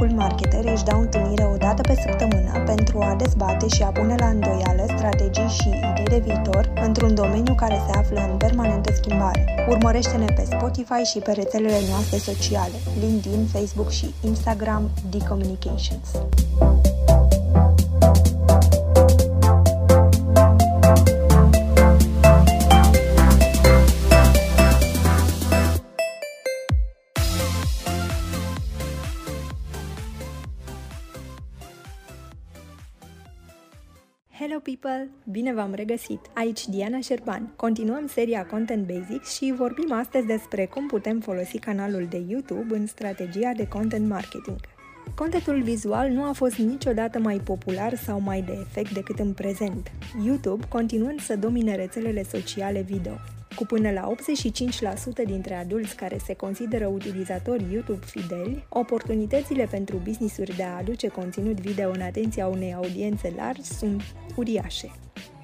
locul marketer își dau întâlnire o dată pe săptămână pentru a dezbate și a pune la îndoială strategii și idei de viitor într-un domeniu care se află în permanentă schimbare. Urmărește-ne pe Spotify și pe rețelele noastre sociale, LinkedIn, Facebook și Instagram, D-Communications. Hello people! Bine v-am regăsit! Aici Diana Șerban. Continuăm seria Content Basics și vorbim astăzi despre cum putem folosi canalul de YouTube în strategia de content marketing. Contentul vizual nu a fost niciodată mai popular sau mai de efect decât în prezent, YouTube continuând să domine rețelele sociale video. Cu până la 85% dintre adulți care se consideră utilizatori YouTube fideli, oportunitățile pentru business-uri de a aduce conținut video în atenția unei audiențe largi sunt uriașe.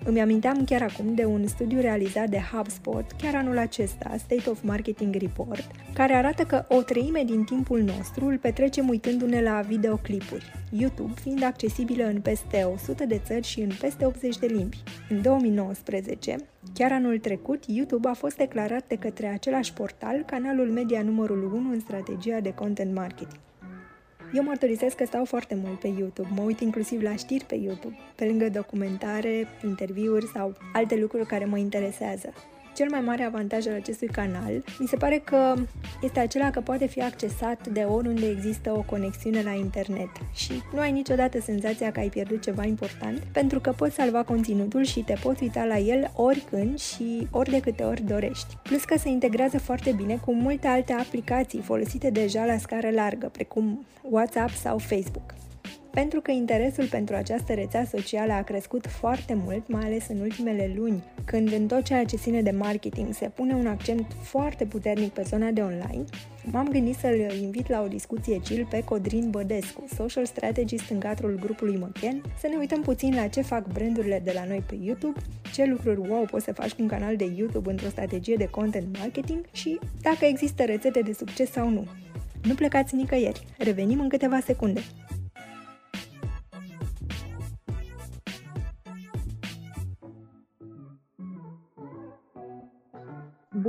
Îmi aminteam chiar acum de un studiu realizat de HubSpot chiar anul acesta, State of Marketing Report, care arată că o treime din timpul nostru îl petrecem uitându-ne la videoclipuri, YouTube fiind accesibilă în peste 100 de țări și în peste 80 de limbi. În 2019, chiar anul trecut, YouTube a fost declarat de către același portal canalul media numărul 1 în strategia de content marketing. Eu mărturisesc că stau foarte mult pe YouTube, mă uit inclusiv la știri pe YouTube, pe lângă documentare, interviuri sau alte lucruri care mă interesează. Cel mai mare avantaj al acestui canal mi se pare că este acela că poate fi accesat de oriunde există o conexiune la internet și nu ai niciodată senzația că ai pierdut ceva important pentru că poți salva conținutul și te poți uita la el oricând și ori de câte ori dorești. Plus că se integrează foarte bine cu multe alte aplicații folosite deja la scară largă, precum WhatsApp sau Facebook. Pentru că interesul pentru această rețea socială a crescut foarte mult, mai ales în ultimele luni, când în tot ceea ce ține de marketing se pune un accent foarte puternic pe zona de online, m-am gândit să-l invit la o discuție chill pe Codrin Bădescu, social strategist în cadrul grupului Măchen, să ne uităm puțin la ce fac brandurile de la noi pe YouTube, ce lucruri wow poți să faci cu un canal de YouTube într-o strategie de content marketing și dacă există rețete de succes sau nu. Nu plecați nicăieri, revenim în câteva secunde.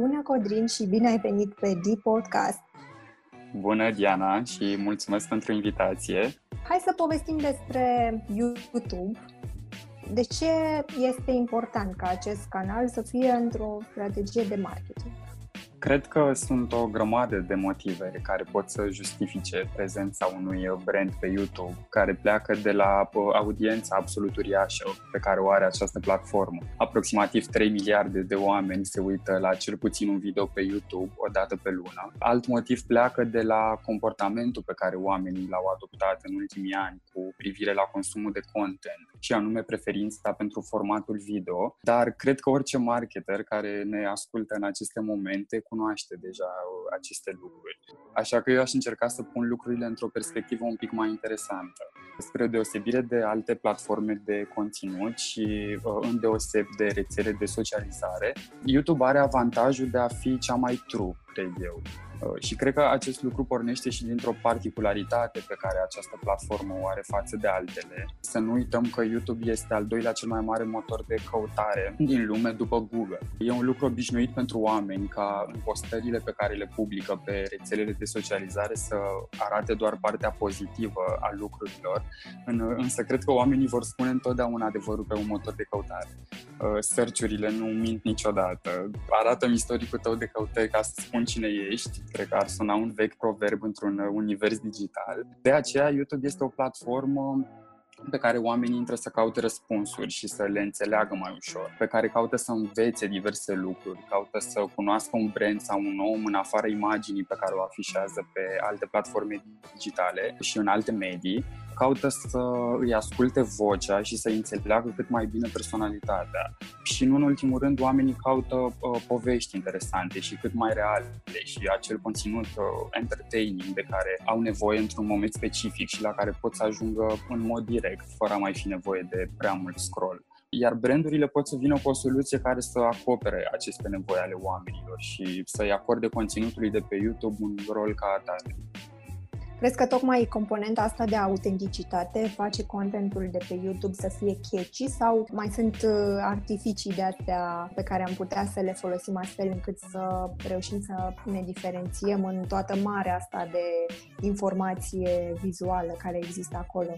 Bună, Codrin, și bine ai venit pe D-Podcast! Bună, Diana, și mulțumesc pentru invitație! Hai să povestim despre YouTube. De ce este important ca acest canal să fie într-o strategie de marketing? Cred că sunt o grămadă de motive care pot să justifice prezența unui brand pe YouTube, care pleacă de la audiența absolut uriașă pe care o are această platformă. Aproximativ 3 miliarde de oameni se uită la cel puțin un video pe YouTube o dată pe lună. Alt motiv pleacă de la comportamentul pe care oamenii l-au adoptat în ultimii ani cu privire la consumul de content și anume preferința pentru formatul video, dar cred că orice marketer care ne ascultă în aceste momente cunoaște deja aceste lucruri. Așa că eu aș încerca să pun lucrurile într-o perspectivă un pic mai interesantă. Spre deosebire de alte platforme de conținut și uh, îndeoseb de rețele de socializare, YouTube are avantajul de a fi cea mai true, cred eu. Uh, și cred că acest lucru pornește și dintr-o particularitate pe care această platformă o are față de altele. Să nu uităm că YouTube este al doilea cel mai mare motor de căutare din lume după Google. E un lucru obișnuit pentru oameni ca în postările pe care le publică pe rețelele de socializare să arate doar partea pozitivă a lucrurilor, însă cred că oamenii vor spune întotdeauna adevărul pe un motor de căutare. Uh, search-urile nu mint niciodată. Arată-mi istoricul tău de căutări ca să spun cine ești cred că ar suna un vechi proverb într-un univers digital. De aceea, YouTube este o platformă pe care oamenii intră să caute răspunsuri și să le înțeleagă mai ușor, pe care caută să învețe diverse lucruri, caută să cunoască un brand sau un om în afara imaginii pe care o afișează pe alte platforme digitale și în alte medii caută să îi asculte vocea și să înțeleagă cât mai bine personalitatea. Și nu în ultimul rând, oamenii caută uh, povești interesante și cât mai reale și acel conținut uh, entertaining de care au nevoie într-un moment specific și la care pot să ajungă în mod direct, fără a mai fi nevoie de prea mult scroll iar brandurile pot să vină cu o soluție care să acopere aceste nevoi ale oamenilor și să-i acorde conținutului de pe YouTube un rol ca atare. Crezi că tocmai componenta asta de autenticitate face contentul de pe YouTube să fie catchy sau mai sunt uh, artificii de astea pe care am putea să le folosim astfel încât să reușim să ne diferențiem în toată marea asta de informație vizuală care există acolo?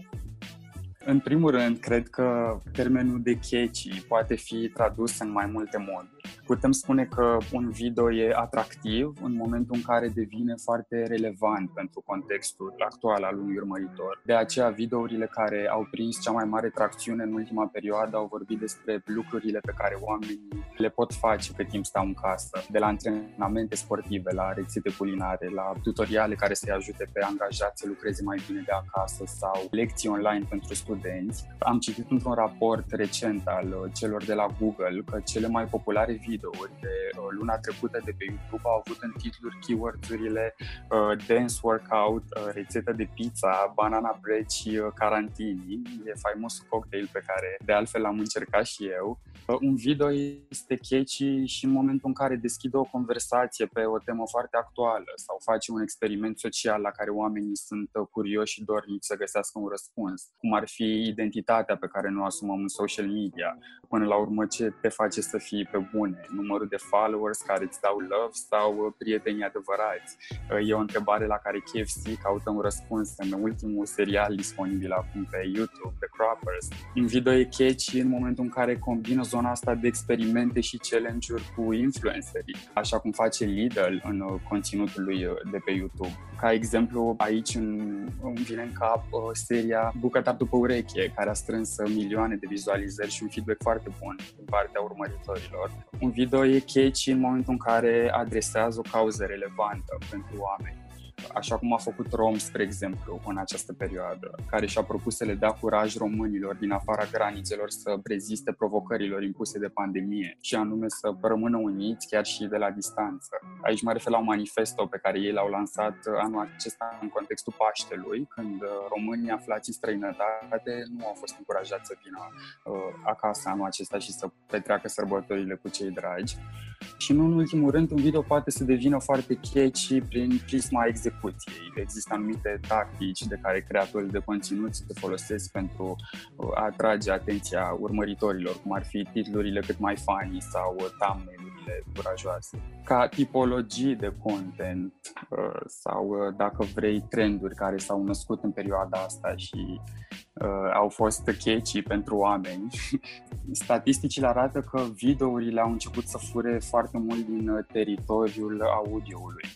În primul rând, cred că termenul de catchy poate fi tradus în mai multe moduri. Putem spune că un video e atractiv în momentul în care devine foarte relevant pentru contextul actual al unui urmăritor. De aceea, videourile care au prins cea mai mare tracțiune în ultima perioadă au vorbit despre lucrurile pe care oamenii le pot face pe timp stau în casă, de la antrenamente sportive, la rețete culinare, la tutoriale care să-i ajute pe angajați să lucreze mai bine de acasă sau lecții online pentru studenți. Am citit într-un raport recent al celor de la Google că cele mai populare videouri de uh, luna trecută de pe YouTube au avut în titluri keywords-urile uh, dance workout, uh, rețetă de pizza, banana bread și uh, carantini. E faimosul cocktail pe care de altfel l-am încercat și eu. Uh, un video este catchy și în momentul în care deschide o conversație pe o temă foarte actuală sau face un experiment social la care oamenii sunt uh, curioși și dornici să găsească un răspuns, cum ar fi identitatea pe care ne o asumăm în social media, până la urmă ce te face să fii pe bune, numărul de followers care îți dau love sau uh, prietenii adevărați. Uh, e o întrebare la care KFC caută un răspuns în ultimul serial disponibil acum pe YouTube, The Croppers. Un video e catchy în momentul în care combină zona asta de experimente și challenge-uri cu influencerii, așa cum face Lidl în uh, conținutul lui de pe YouTube. Ca exemplu, aici îmi vine în cap seria Bucătar după ureche, care a strâns milioane de vizualizări și un feedback foarte bun din partea urmăritorilor. Un video e catchy în momentul în care adresează o cauză relevantă pentru oameni așa cum a făcut Rom, spre exemplu, în această perioadă, care și-a propus să le dea curaj românilor din afara granițelor să reziste provocărilor impuse de pandemie și anume să rămână uniți chiar și de la distanță. Aici mă refer la un manifesto pe care ei l-au lansat anul acesta în contextul Paștelui, când uh, românii aflați în străinătate nu au fost încurajați să vină uh, acasă anul acesta și să petreacă sărbătorile cu cei dragi. Și nu în ultimul rând, un video poate să devină foarte catchy prin prisma execuției. Există anumite tactici de care creatorii de conținut se folosesc pentru uh, a atrage atenția urmăritorilor, cum ar fi titlurile cât mai funny sau thumbnail-urile curajoase. Ca tipologii de content uh, sau, uh, dacă vrei, trenduri care s-au născut în perioada asta și uh, au fost catchy pentru oameni. Statisticile arată că videourile au început să fure foarte mult din teritoriul audioului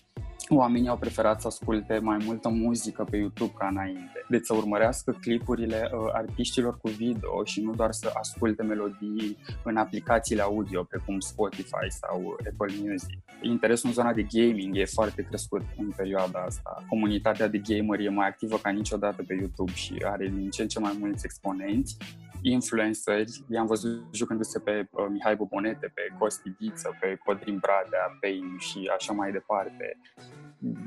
oamenii au preferat să asculte mai multă muzică pe YouTube ca înainte. Deci să urmărească clipurile uh, artiștilor cu video și nu doar să asculte melodii în aplicațiile audio precum Spotify sau Apple Music. Interesul în zona de gaming e foarte crescut în perioada asta. Comunitatea de gamer e mai activă ca niciodată pe YouTube și are din ce în ce mai mulți exponenți influenceri, i-am văzut jucându-se pe uh, Mihai Bobonete, pe Costi Diță, pe Codrin Bradea, pe și așa mai departe.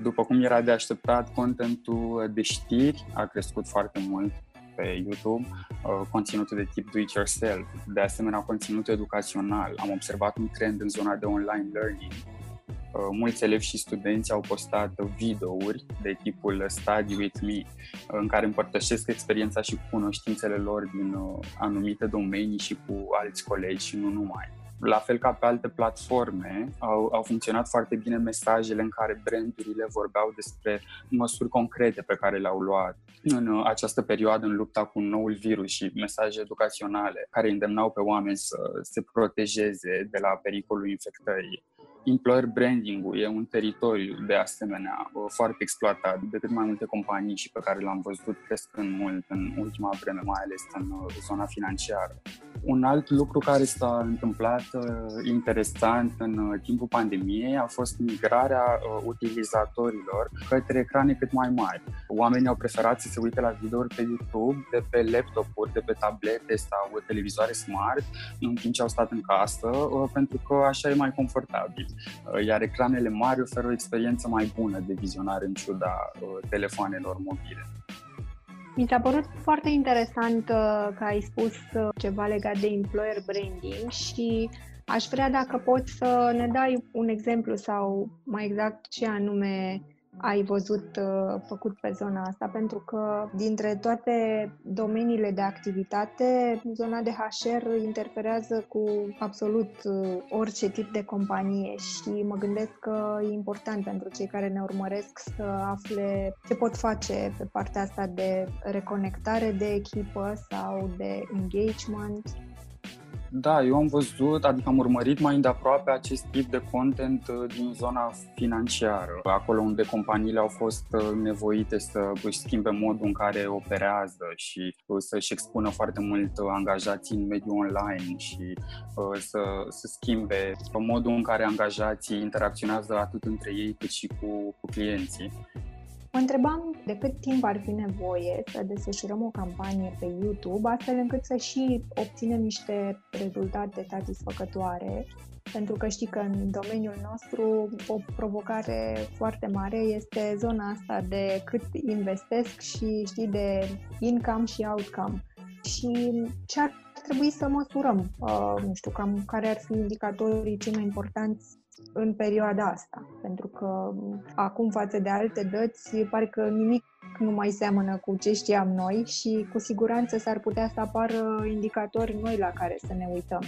După cum era de așteptat, contentul de știri a crescut foarte mult pe YouTube, uh, conținutul de tip do-it-yourself, de asemenea conținutul educațional. Am observat un trend în zona de online learning Uh, mulți elevi și studenți au postat videouri de tipul Study with Me, uh, în care împărtășesc experiența și cunoștințele lor din uh, anumite domenii și cu alți colegi și nu numai. La fel ca pe alte platforme, au, au funcționat foarte bine mesajele în care brandurile vorbeau despre măsuri concrete pe care le-au luat în această perioadă în lupta cu noul virus și mesaje educaționale care îndemnau pe oameni să se protejeze de la pericolul infectării employer branding-ul e un teritoriu de asemenea foarte exploatat de cât mai multe companii și pe care l-am văzut crescând mult în ultima vreme, mai ales în uh, zona financiară. Un alt lucru care s-a întâmplat uh, interesant în uh, timpul pandemiei a fost migrarea utilizatorilor către ecrane cât mai mari. Oamenii au preferat să se uite la videouri pe YouTube de pe laptopuri, de pe tablete sau televizoare smart în timp ce au stat în casă, pentru că așa e mai confortabil. Uh, iar ecranele mari oferă o experiență mai bună de vizionare în ciuda uh, telefoanelor mobile. Mi s-a părut foarte interesant uh, că ai spus ceva legat de employer branding și aș vrea dacă poți să ne dai un exemplu sau mai exact ce anume ai văzut uh, făcut pe zona asta? Pentru că dintre toate domeniile de activitate, zona de HR interferează cu absolut uh, orice tip de companie și mă gândesc că e important pentru cei care ne urmăresc să afle ce pot face pe partea asta de reconectare de echipă sau de engagement da, eu am văzut, adică am urmărit mai îndeaproape acest tip de content uh, din zona financiară, acolo unde companiile au fost uh, nevoite să își schimbe modul în care operează și uh, să-și expună foarte mult angajații în mediul online și să, să schimbe modul în care angajații interacționează atât între ei cât și cu, cu clienții. Mă întrebam de cât timp ar fi nevoie să desfășurăm o campanie pe YouTube, astfel încât să și obținem niște rezultate satisfăcătoare, pentru că știi că în domeniul nostru o provocare foarte mare este zona asta de cât investesc și știi de income și outcome. Și ce ar trebui să măsurăm? Uh, nu știu, cam care ar fi indicatorii cei mai importanți în perioada asta. Pentru că acum, față de alte dăți, pare că nimic nu mai seamănă cu ce știam noi și cu siguranță s-ar putea să apară indicatori noi la care să ne uităm.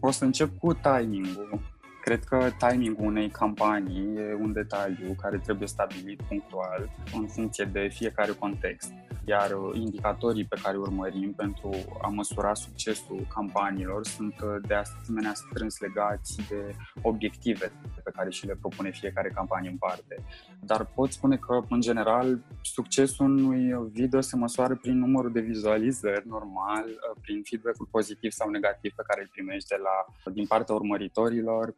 O să încep cu timing-ul. Cred că timingul unei campanii e un detaliu care trebuie stabilit punctual în funcție de fiecare context iar indicatorii pe care urmărim pentru a măsura succesul campaniilor sunt uh, de asemenea strâns legați de obiective pe care și le propune fiecare campanie în parte. Dar pot spune că, în general, succesul unui video se măsoară prin numărul de vizualizări normal, uh, prin feedback-ul pozitiv sau negativ pe care îl primești de la, din partea urmăritorilor,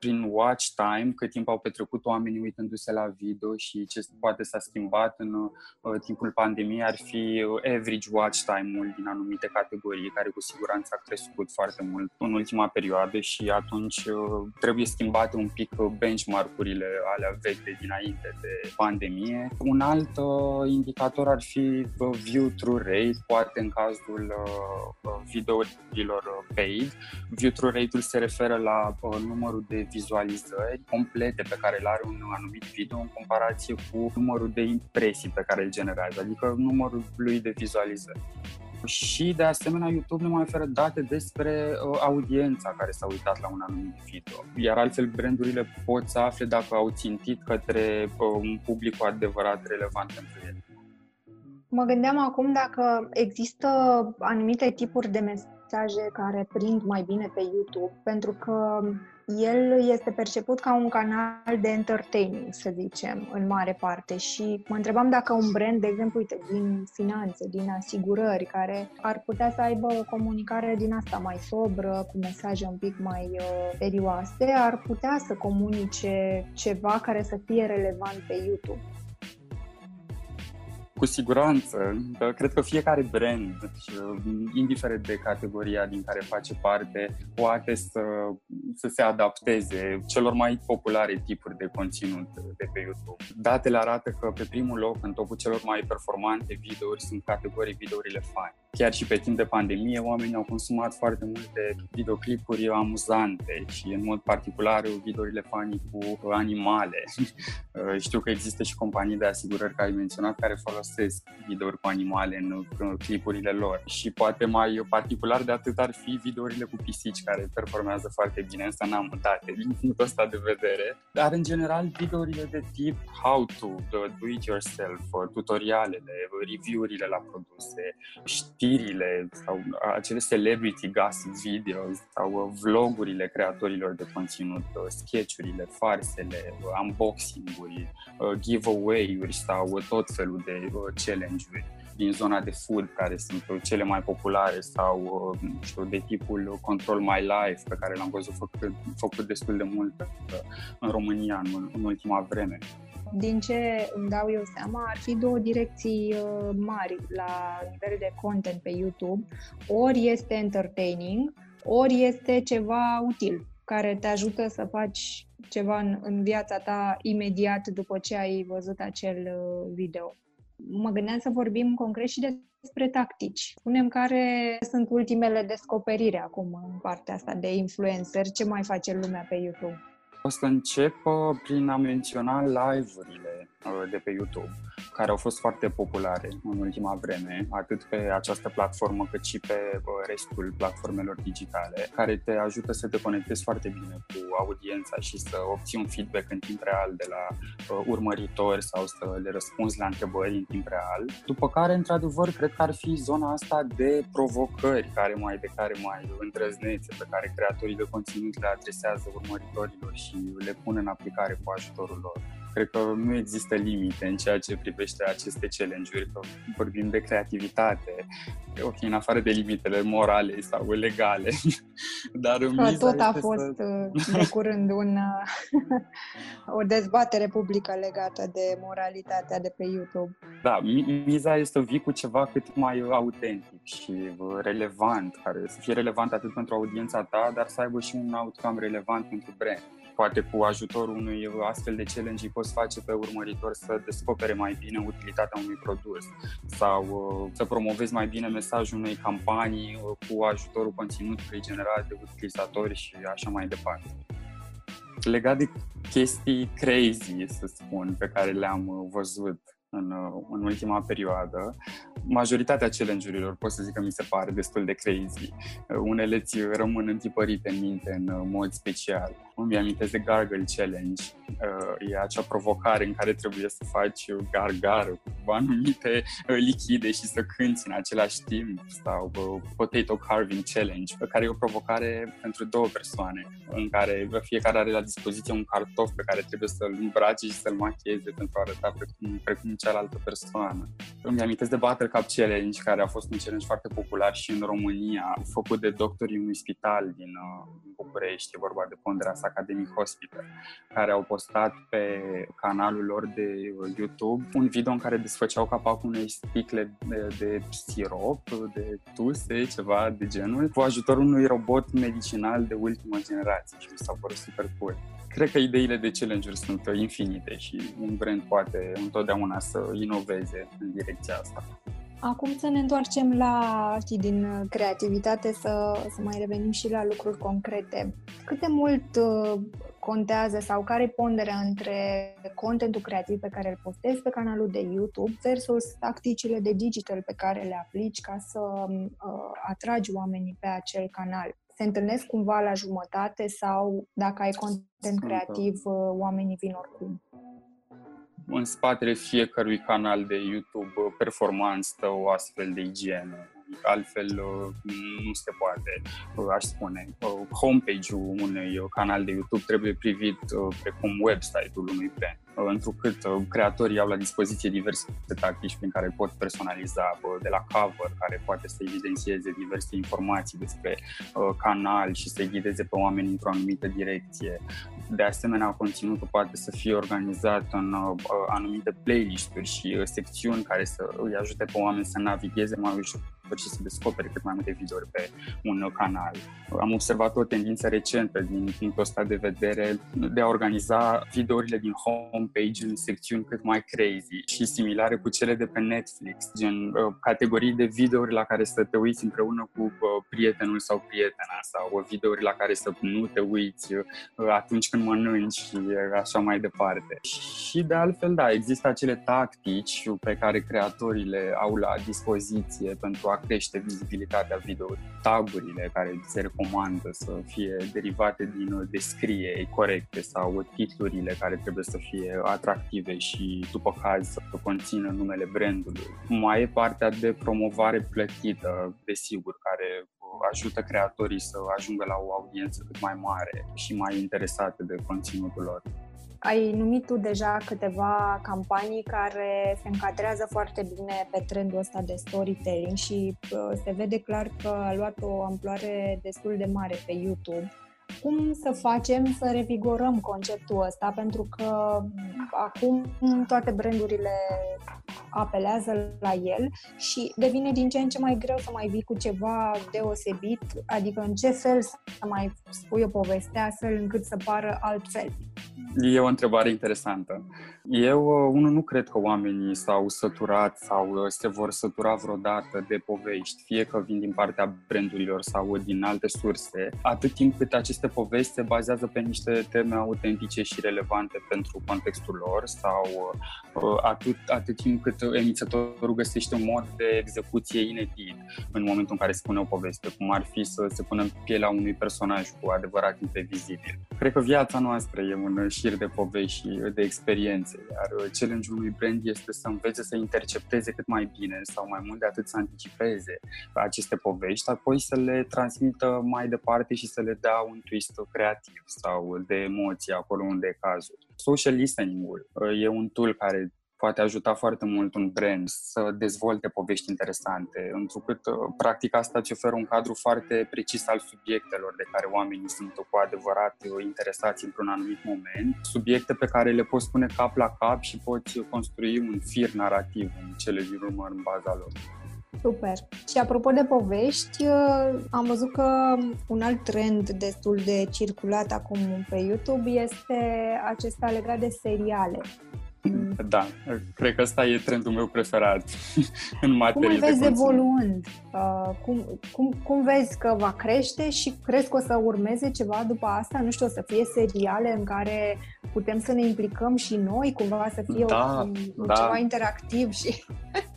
prin watch time, cât timp au petrecut oamenii uitându-se la video și ce poate s-a schimbat în uh, timpul pandemiei ar fi uh, average watch time-ul din anumite categorii, care cu siguranță a crescut foarte mult în ultima perioadă și atunci uh, trebuie schimbate un pic uh, benchmark-urile alea vechi de dinainte de pandemie. Un alt uh, indicator ar fi uh, view-through rate, poate în cazul uh, uh videourilor paid. View-through rate-ul se referă la uh, numărul de vizualizări complete pe care le are un anumit video în comparație cu numărul de impresii pe care îl generează, adică numărul lui de vizualizări. Și de asemenea YouTube ne mai oferă date despre uh, audiența care s-a uitat la un anumit video. Iar altfel brandurile pot să afle dacă au țintit către uh, un public cu adevărat relevant pentru ele. Mă gândeam acum dacă există anumite tipuri de mesaje care prind mai bine pe YouTube, pentru că el este perceput ca un canal de entertaining, să zicem, în mare parte și mă întrebam dacă un brand, de exemplu, uite, din finanțe, din asigurări, care ar putea să aibă o comunicare din asta mai sobră, cu mesaje un pic mai uh, serioase, ar putea să comunice ceva care să fie relevant pe YouTube. Cu siguranță. Cred că fiecare brand, indiferent de categoria din care face parte, poate să, să se adapteze celor mai populare tipuri de conținut de pe YouTube. Datele arată că pe primul loc, în topul celor mai performante videouri, sunt categorii videourile fani. Chiar și pe timp de pandemie, oamenii au consumat foarte multe videoclipuri amuzante și, în mod particular, videourile fani cu animale. Știu că există și companii de asigurări care ai menționat care folosesc folosesc videouri cu animale în, în clipurile lor. Și poate mai particular de atât ar fi videourile cu pisici care performează foarte bine, însă n-am date din punctul ăsta de vedere. Dar în general videourile de tip how to, do it yourself, tutorialele, review-urile la produse, știrile sau acele celebrity gossip videos sau vlogurile creatorilor de conținut, sketchurile, farsele, unboxing-uri, giveaway-uri sau tot felul de challenge-uri din zona de food, care sunt cele mai populare, sau uh, știu, de tipul Control My Life, pe care l-am văzut făcut, făcut destul de mult uh, în România în, în ultima vreme. Din ce îmi dau eu seama, ar fi două direcții uh, mari la nivel de content pe YouTube. Ori este entertaining, ori este ceva util, care te ajută să faci ceva în, în viața ta imediat după ce ai văzut acel video mă gândeam să vorbim concret și despre tactici. Spunem care sunt ultimele descoperiri acum în partea asta de influencer, ce mai face lumea pe YouTube. O să încep prin a menționa live-urile de pe YouTube care au fost foarte populare în ultima vreme, atât pe această platformă cât și pe restul platformelor digitale, care te ajută să te conectezi foarte bine cu audiența și să obții un feedback în timp real de la urmăritori sau să le răspunzi la întrebări în timp real. După care, într-adevăr, cred că ar fi zona asta de provocări care mai de care mai îndrăznețe, pe care creatorii de conținut le adresează urmăritorilor și le pun în aplicare cu ajutorul lor. Cred că nu există limite în ceea ce privește aceste challenge-uri, că vorbim de creativitate, ok, în afară de limitele morale sau legale, dar în miza Tot a fost să... Uh, de curând un, uh, o dezbatere publică legată de moralitatea de pe YouTube. Da, miza este să vii cu ceva cât mai autentic și uh, relevant, care să fie relevant atât pentru audiența ta, dar să aibă și un outcome relevant pentru brand poate cu ajutorul unui astfel de challenge îi poți face pe urmăritor să descopere mai bine utilitatea unui produs sau uh, să promovezi mai bine mesajul unei campanii uh, cu ajutorul conținutului generat de utilizatori și așa mai departe. Legat de chestii crazy, să spun, pe care le-am uh, văzut în, în ultima perioadă. Majoritatea challenge-urilor pot să zic că mi se pare destul de crazy. Unele ți rămân întipărite în minte în mod special îmi amintesc de Gargle Challenge. Uh, e acea provocare în care trebuie să faci gargară cu anumite uh, lichide și să cânti în același timp sau uh, Potato Carving Challenge, pe care e o provocare pentru două persoane, în care fiecare are la dispoziție un cartof pe care trebuie să-l îmbrace și să-l machieze pentru a arăta precum, precum cealaltă persoană. Îmi amintesc de Buttercup Challenge, care a fost un challenge foarte popular și în România, făcut de doctorii unui spital din București, e vorba de ponderea sa Academy Hospital, care au postat pe canalul lor de YouTube un video în care desfăceau capacul unei sticle de, de sirop, de tuse, ceva de genul, cu ajutorul unui robot medicinal de ultimă generație și mi s-a părut super cool. Cred că ideile de challenge-uri sunt infinite și un brand poate întotdeauna să inoveze în direcția asta. Acum să ne întoarcem la, știi, din creativitate, să, să mai revenim și la lucruri concrete. Cât de mult uh, contează sau care e ponderea între contentul creativ pe care îl postezi pe canalul de YouTube versus tacticile de digital pe care le aplici ca să uh, atragi oamenii pe acel canal? Se întâlnesc cumva la jumătate sau dacă ai content creativ, uh, oamenii vin oricum? În spatele fiecărui canal de YouTube performant stă o astfel de igienă. Altfel uh, nu se poate, uh, aș spune. Uh, homepage-ul unui canal de YouTube trebuie privit precum website-ul unui brand întrucât creatorii au la dispoziție diverse tactici prin care pot personaliza de la cover, care poate să evidențieze diverse informații despre canal și să ghideze pe oameni într-o anumită direcție. De asemenea, conținutul poate să fie organizat în anumite playlist-uri și secțiuni care să îi ajute pe oameni să navigheze mai ușor și să descopere cât mai multe videouri pe un canal. Am observat o tendință recentă din punctul ăsta de vedere de a organiza videourile din homepage în secțiuni cât mai crazy și similare cu cele de pe Netflix, gen uh, categorii de videouri la care să te uiți împreună cu uh, prietenul sau prietena sau videouri la care să nu te uiți uh, atunci când mănânci și așa mai departe. Și de altfel, da, există acele tactici pe care creatorii le au la dispoziție pentru a crește vizibilitatea video. Tagurile care se recomandă să fie derivate din descrieri corecte sau titlurile care trebuie să fie atractive și după caz să conțină numele brandului. Mai e partea de promovare plătită, desigur, care ajută creatorii să ajungă la o audiență cât mai mare și mai interesată de conținutul lor. Ai numit tu deja câteva campanii care se încadrează foarte bine pe trendul ăsta de storytelling și uh, se vede clar că a luat o amploare destul de mare pe YouTube. Cum să facem să revigorăm conceptul ăsta? Pentru că acum toate brandurile apelează la el și devine din ce în ce mai greu să mai vii cu ceva deosebit, adică în ce fel să mai spui o poveste astfel încât să pară altfel. E o întrebare interesantă. Eu, uh, unul, nu cred că oamenii s-au săturat sau uh, se vor sătura vreodată de povești, fie că vin din partea brandurilor sau din alte surse, atât timp cât aceste povești se bazează pe niște teme autentice și relevante pentru contextul lor sau uh, atât, atât timp cât emițătorul găsește un mod de execuție inedit în momentul în care spune o poveste, cum ar fi să se pună în pielea unui personaj cu adevărat imprevizibil. Cred că viața noastră e un șir de povești și de experiențe, iar challenge-ul unui brand este să învețe să intercepteze cât mai bine sau mai mult de atât să anticipeze aceste povești, apoi să le transmită mai departe și să le dea un twist creativ sau de emoție acolo unde e cazul. Social listening-ul e un tool care poate ajuta foarte mult un brand să dezvolte povești interesante, întrucât uh, practic asta îți oferă un cadru foarte precis al subiectelor de care oamenii sunt cu adevărat uh, interesați într-un anumit moment, subiecte pe care le poți pune cap la cap și poți construi un fir narrativ în cele din urmă în baza lor. Super. Și apropo de povești, uh, am văzut că un alt trend destul de circulat acum pe YouTube este acesta legat de seriale. Da, cred că ăsta e trendul meu preferat în materie Cum îl vezi evoluând? Uh, cum, cum, cum vezi că va crește și crezi că o să urmeze ceva după asta? Nu știu, o să fie seriale în care putem să ne implicăm și noi, cumva să fie da, o, da. ceva interactiv și...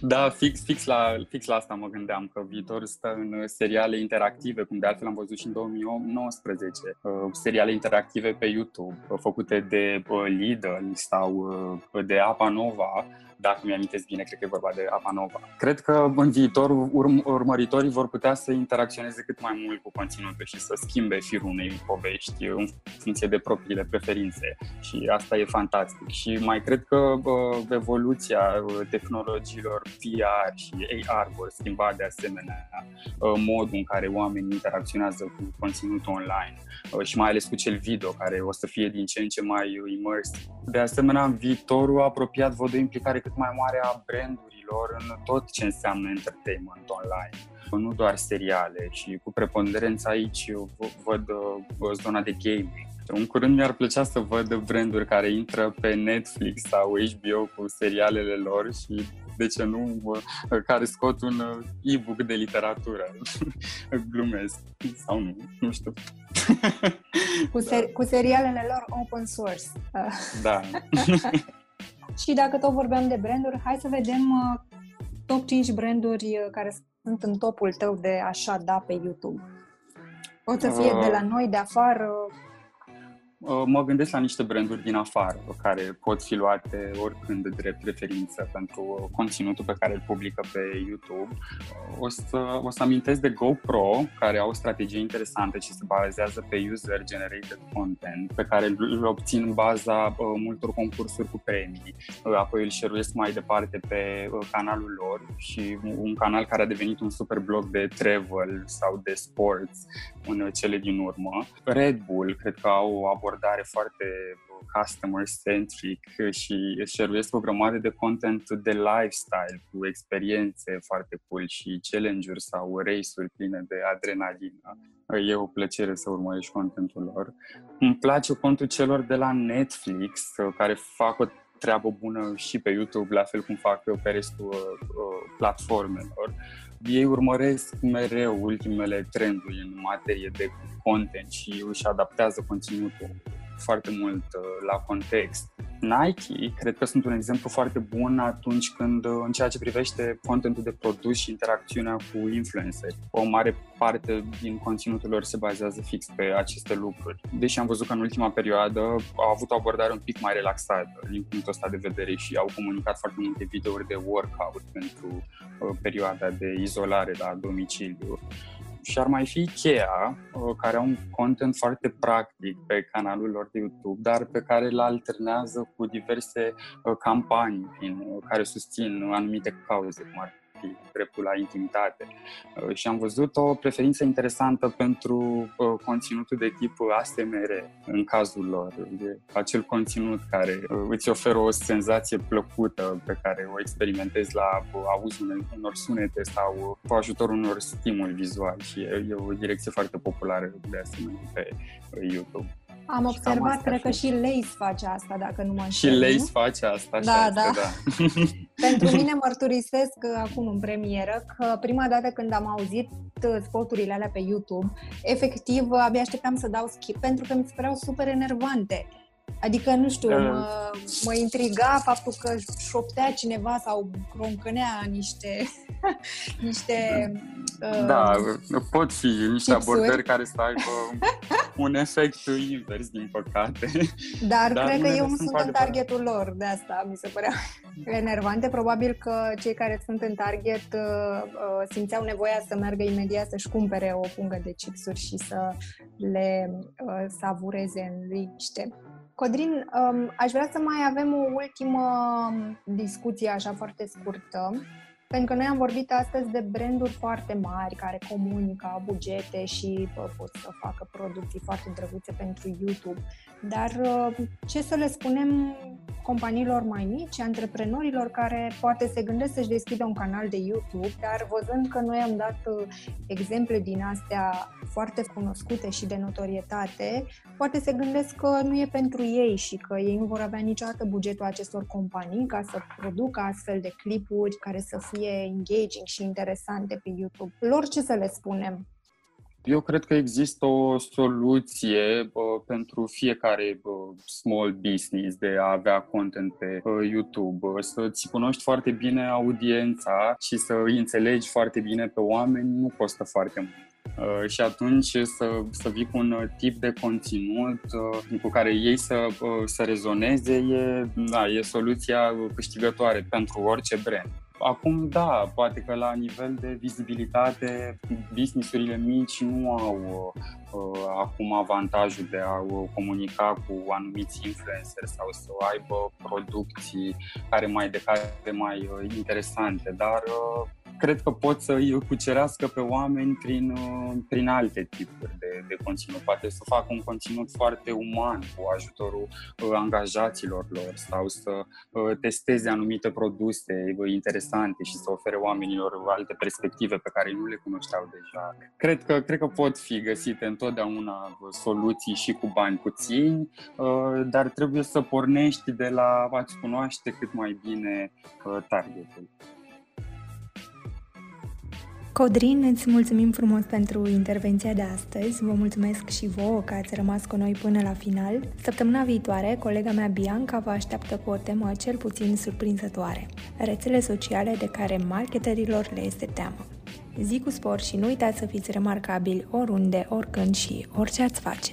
da, fix, fix, la, fix la asta mă gândeam, că viitorul stă în seriale interactive, cum de altfel am văzut și în 2019, uh, seriale interactive pe YouTube, uh, făcute de uh, Lidl sau uh, de Apa Nova, dacă mi-amintesc bine, cred că e vorba de Apa Nova. Cred că în viitor urm- urmăritorii vor putea să interacționeze cât mai mult cu conținutul și să schimbe firul unei povești în funcție de propriile preferințe și asta e fantastic. Și mai cred că uh, evoluția tehnologiilor VR și AR vor schimba de asemenea uh, modul în care oamenii interacționează cu conținutul online uh, și mai ales cu cel video care o să fie din ce în ce mai immersive. De asemenea, în viitorul apropiat văd o implicare cât mai mare a brandurilor în tot ce înseamnă entertainment online nu doar seriale și cu preponderență aici văd uh, zona de gaming. În curând mi-ar plăcea să văd branduri care intră pe Netflix sau HBO cu serialele lor și, de ce nu, care scot un uh, e-book de literatură. Glumesc. Sau nu, nu știu. Cu, ser- da. cu serialele lor open source. Da. Și dacă tot vorbeam de branduri, hai să vedem uh, top 5 branduri uh, care sunt în topul tău de așa da pe YouTube. Pot să fie uh, de la noi, de afară, Uh, mă gândesc la niște branduri din afară care pot fi luate oricând de drept referință pentru conținutul pe care îl publică pe YouTube. Uh, o să, o să amintesc de GoPro, care au o strategie interesantă și se bazează pe user-generated content, pe care îl obțin în baza uh, multor concursuri cu premii. Apoi îl șeruiesc mai departe pe canalul lor și un canal care a devenit un super blog de travel sau de sports în cele din urmă. Red Bull, cred că au o abordare foarte customer-centric și șeruiesc o grămadă de content de lifestyle cu experiențe foarte cool și challenge-uri sau race-uri pline de adrenalină. E o plăcere să urmărești contentul lor. Îmi place contul celor de la Netflix care fac o treabă bună și pe YouTube, la fel cum fac pe restul uh, platformelor ei urmăresc mereu ultimele trenduri în materie de content și își adaptează conținutul foarte mult uh, la context. Nike, cred că sunt un exemplu foarte bun atunci când, uh, în ceea ce privește contentul de produs și interacțiunea cu influenceri. O mare parte din conținutul lor se bazează fix pe aceste lucruri. Deși am văzut că în ultima perioadă au avut o abordare un pic mai relaxată din punctul ăsta de vedere și au comunicat foarte multe videouri de workout pentru uh, perioada de izolare la domiciliu și ar mai fi Ikea, uh, care au un content foarte practic pe canalul lor de YouTube, dar pe care îl alternează cu diverse uh, campanii prin uh, care susțin anumite cauze, cum ar fi dreptul la intimitate. Uh, și am văzut o preferință interesantă pentru uh, conținutul de tip ASMR în cazul lor. De acel conținut care uh, îți oferă o senzație plăcută pe care o experimentezi la auzul unor sunete sau cu ajutorul unor stimuli vizuali și e o direcție foarte populară de asemenea pe YouTube. Am observat, cred că și Lace face asta, dacă nu mă înșel. Și Lace face asta, da, da. da. Pentru mine mărturisesc acum în premieră că prima dată când am auzit spoturile alea pe YouTube, efectiv abia așteptam să dau skip pentru că mi se păreau super enervante. Adică, nu știu, uh. mă, mă intriga faptul că șoptea cineva sau croncănea niște, niște uh, Da, pot fi niște tipsuri. abordări care să aibă un efect invers, din păcate. Dar, Dar cred că eu nu sunt în targetul lor, de asta mi se părea enervante. Probabil că cei care sunt în target uh, uh, simțeau nevoia să meargă imediat să-și cumpere o pungă de chipsuri și să le uh, savureze în liniște. Codrin, um, aș vrea să mai avem o ultimă discuție așa foarte scurtă pentru că noi am vorbit astăzi de branduri foarte mari care comunică, au bugete și bă, pot să facă producții foarte drăguțe pentru YouTube. Dar uh, ce să le spunem companiilor mai mici, antreprenorilor care poate se gândesc să-și deschidă un canal de YouTube, dar văzând că noi am dat uh, exemple din astea foarte cunoscute și de notorietate, poate se gândesc că nu e pentru ei și că ei nu vor avea niciodată bugetul acestor companii ca să producă astfel de clipuri care să fie fie engaging și interesante pe YouTube. Lor ce să le spunem? Eu cred că există o soluție bă, pentru fiecare bă, small business de a avea content pe bă, YouTube, să-ți cunoști foarte bine audiența și să îi înțelegi foarte bine pe oameni nu costă foarte mult. Uh, și atunci să, să vii cu un tip de conținut uh, cu care ei să, uh, să rezoneze e, da, e soluția câștigătoare pentru orice brand. Acum, da, poate că la nivel de vizibilitate, businessurile mici nu au uh, acum avantajul de a uh, comunica cu anumiți influenceri sau să aibă producții care mai de care mai uh, interesante, dar uh, cred că pot să îi cucerească pe oameni prin, uh, prin alte tipuri de, de conținut. Poate să facă un conținut foarte uman cu ajutorul uh, angajaților lor sau să uh, testeze anumite produse interesante și să ofere oamenilor alte perspective pe care nu le cunoșteau deja. Cred că, cred că pot fi găsite întotdeauna soluții și cu bani puțini, dar trebuie să pornești de la a-ți cunoaște cât mai bine targetul. Codrin, îți mulțumim frumos pentru intervenția de astăzi. Vă mulțumesc și vouă că ați rămas cu noi până la final. Săptămâna viitoare, colega mea Bianca vă așteaptă cu o temă cel puțin surprinzătoare. Rețele sociale de care marketerilor le este teamă. Zi cu spor și nu uitați să fiți remarcabili oriunde, oricând și orice ați face.